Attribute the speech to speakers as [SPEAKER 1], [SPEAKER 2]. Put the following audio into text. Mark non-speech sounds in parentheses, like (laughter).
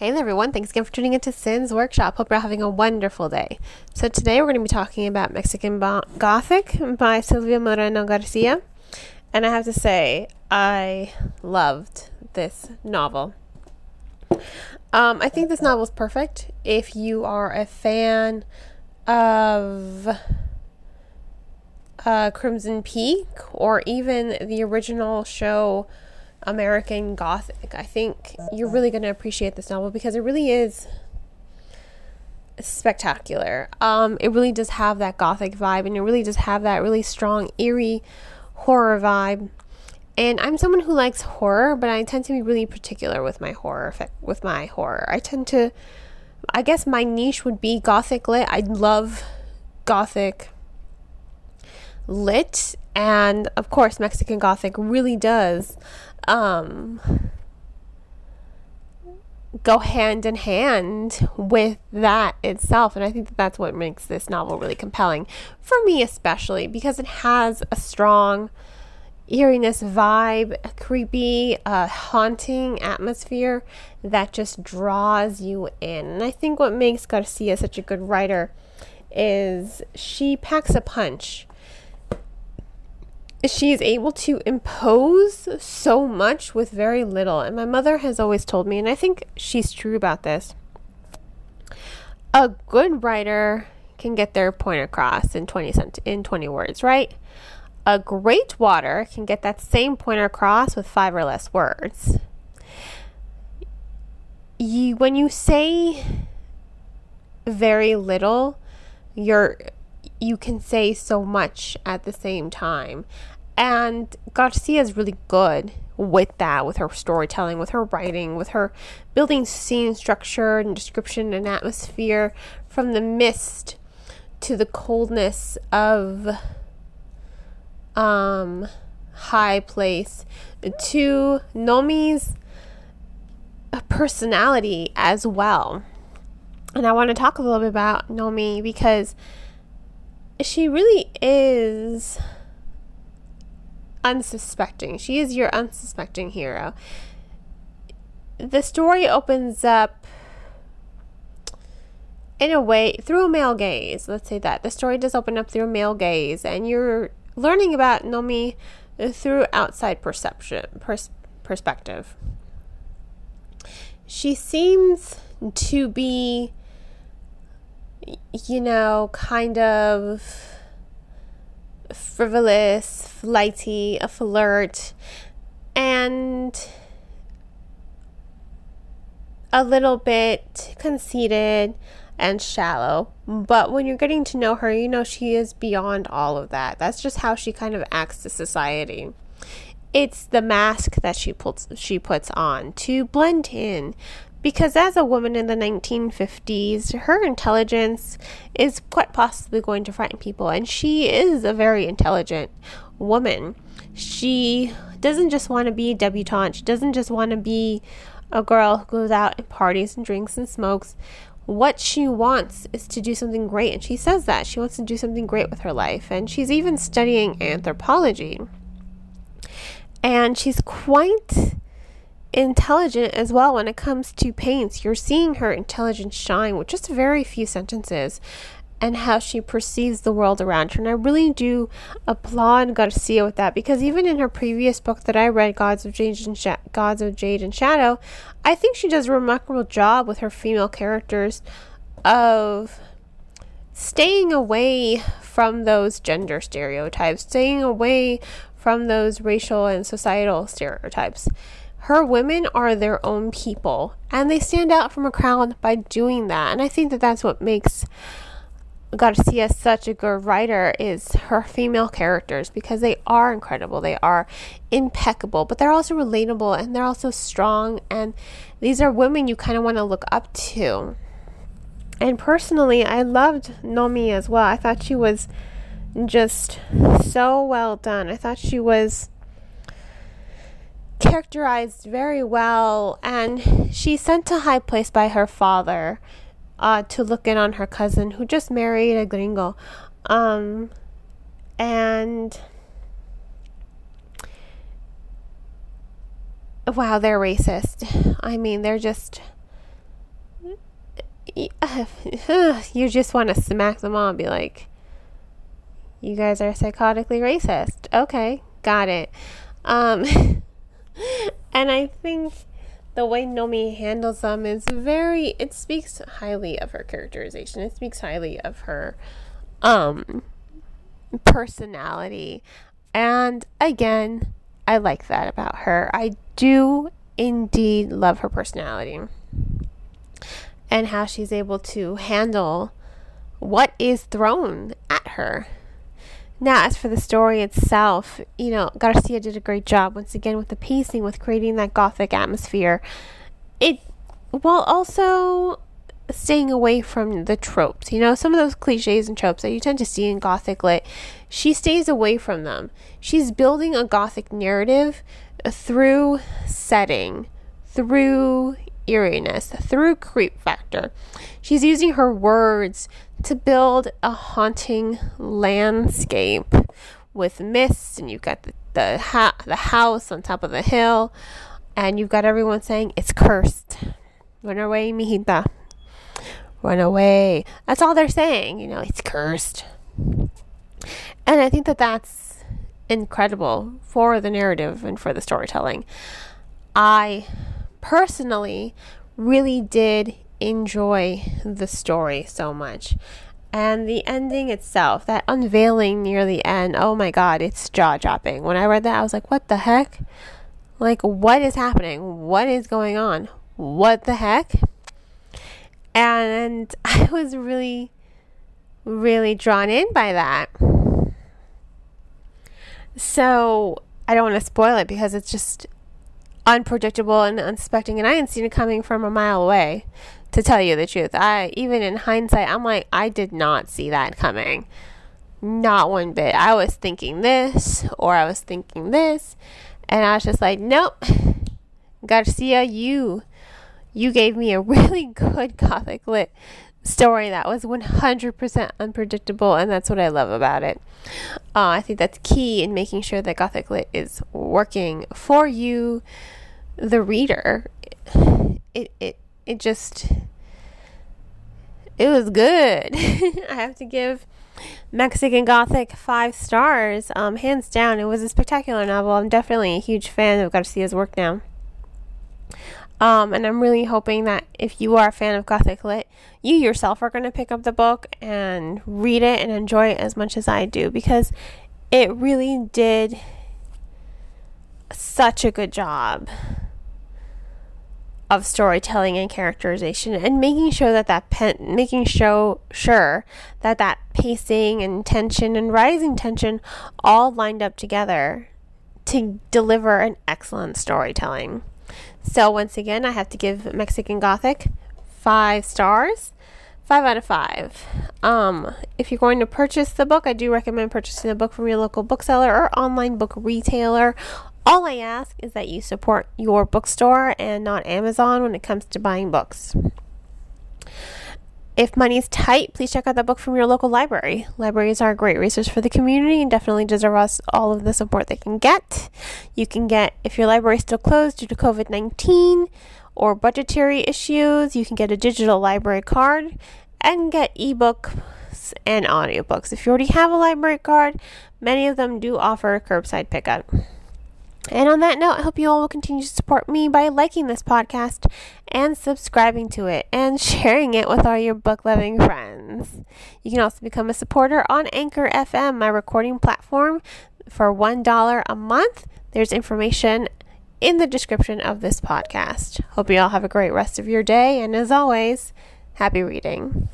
[SPEAKER 1] Hey everyone. Thanks again for tuning into Sin's Workshop. Hope you're having a wonderful day. So, today we're going to be talking about Mexican Bo- Gothic by Silvia Moreno Garcia. And I have to say, I loved this novel. Um, I think this novel is perfect if you are a fan of uh, Crimson Peak or even the original show American Gothic. I think you're really going to appreciate this novel because it really is spectacular. Um, it really does have that Gothic vibe and it really does have that really strong, eerie horror vibe. And I'm someone who likes horror, but I tend to be really particular with my horror. With my horror, I tend to, I guess my niche would be Gothic lit. I love Gothic lit, and of course, Mexican Gothic really does um, go hand in hand with that itself. And I think that that's what makes this novel really compelling for me, especially because it has a strong eeriness vibe, a creepy, uh, haunting atmosphere that just draws you in. And I think what makes Garcia such a good writer is she packs a punch she is able to impose so much with very little. And my mother has always told me, and I think she's true about this a good writer can get their point across in 20 cent- in 20 words, right? A great water can get that same point across with five or less words. You when you say very little, you're you can say so much at the same time. And Garcia is really good with that, with her storytelling, with her writing, with her building scene structure and description and atmosphere from the mist to the coldness of um high place to Nomi's personality as well. And I want to talk a little bit about Nomi because she really is unsuspecting. She is your unsuspecting hero. The story opens up in a way through a male gaze. Let's say that. The story does open up through a male gaze, and you're learning about Nomi through outside perception pers- perspective. She seems to be you know, kind of frivolous, flighty, a flirt, and a little bit conceited and shallow. But when you're getting to know her, you know she is beyond all of that. That's just how she kind of acts to society. It's the mask that she puts she puts on to blend in, because as a woman in the 1950s, her intelligence is quite possibly going to frighten people, and she is a very intelligent woman. She doesn't just want to be a debutante, she doesn't just want to be a girl who goes out and parties and drinks and smokes. What she wants is to do something great, and she says that she wants to do something great with her life, and she's even studying anthropology. And she's quite intelligent as well when it comes to paints. You're seeing her intelligence shine with just very few sentences and how she perceives the world around her. And I really do applaud Garcia with that because even in her previous book that I read, Gods of Jade and, Gods of Jade and Shadow, I think she does a remarkable job with her female characters of staying away from those gender stereotypes, staying away from those racial and societal stereotypes. Her women are their own people, and they stand out from a crowd by doing that. And I think that that's what makes Garcia such a good writer is her female characters because they are incredible. They are impeccable, but they're also relatable and they're also strong. And these are women you kind of want to look up to. And personally, I loved Nomi as well. I thought she was just so well done. I thought she was characterized very well, and she's sent to High Place by her father uh, to look in on her cousin who just married a gringo. Um, and wow, they're racist. I mean, they're just (laughs) you just want to smack them all and be like, you guys are psychotically racist. Okay, got it. Um, (laughs) (laughs) and I think the way Nomi handles them is very, it speaks highly of her characterization. It speaks highly of her um, personality. And again, I like that about her. I do indeed love her personality and how she's able to handle what is thrown at her. Now, as for the story itself, you know, Garcia did a great job once again with the pacing, with creating that gothic atmosphere. It, while also staying away from the tropes, you know, some of those cliches and tropes that you tend to see in gothic lit, she stays away from them. She's building a gothic narrative through setting, through eeriness, through creep factor. She's using her words to build a haunting landscape with mists, and you've got the the, ha- the house on top of the hill, and you've got everyone saying it's cursed. Run away, mijita. Run away. That's all they're saying. You know, it's cursed. And I think that that's incredible for the narrative and for the storytelling. I personally really did enjoy the story so much. And the ending itself, that unveiling near the end, oh my god, it's jaw dropping. When I read that, I was like, what the heck? Like, what is happening? What is going on? What the heck? And (laughs) I was really, really drawn in by that. So, I don't want to spoil it because it's just unpredictable and unsuspecting, and I hadn't seen it coming from a mile away. To tell you the truth, I even in hindsight, I'm like, I did not see that coming, not one bit. I was thinking this, or I was thinking this, and I was just like, nope, Garcia, you, you gave me a (laughs) really good gothic lit story that was 100% unpredictable, and that's what I love about it. Uh, I think that's key in making sure that Gothic Lit is working for you, the reader. It it it just it was good. (laughs) I have to give Mexican Gothic five stars, um, hands down. It was a spectacular novel. I'm definitely a huge fan of Garcia's work now. Um, and I'm really hoping that if you are a fan of Gothic Lit, you yourself are going to pick up the book and read it and enjoy it as much as I do because it really did such a good job of storytelling and characterization and making sure that that pen making show sure that that pacing and tension and rising tension all lined up together to deliver an excellent storytelling. So once again, I have to give Mexican Gothic five stars. Five out of five. Um, if you're going to purchase the book, I do recommend purchasing the book from your local bookseller or online book retailer. All I ask is that you support your bookstore and not Amazon when it comes to buying books. If money's tight, please check out the book from your local library. Libraries are a great resource for the community and definitely deserve us all of the support they can get. You can get, if your library is still closed due to COVID 19 or budgetary issues, you can get a digital library card and get ebooks and audiobooks. If you already have a library card, many of them do offer curbside pickup. And on that note, I hope you all will continue to support me by liking this podcast and subscribing to it and (laughs) sharing it with all your book loving friends. You can also become a supporter on Anchor FM, my recording platform, for $1 a month. There's information in the description of this podcast. Hope you all have a great rest of your day, and as always, happy reading.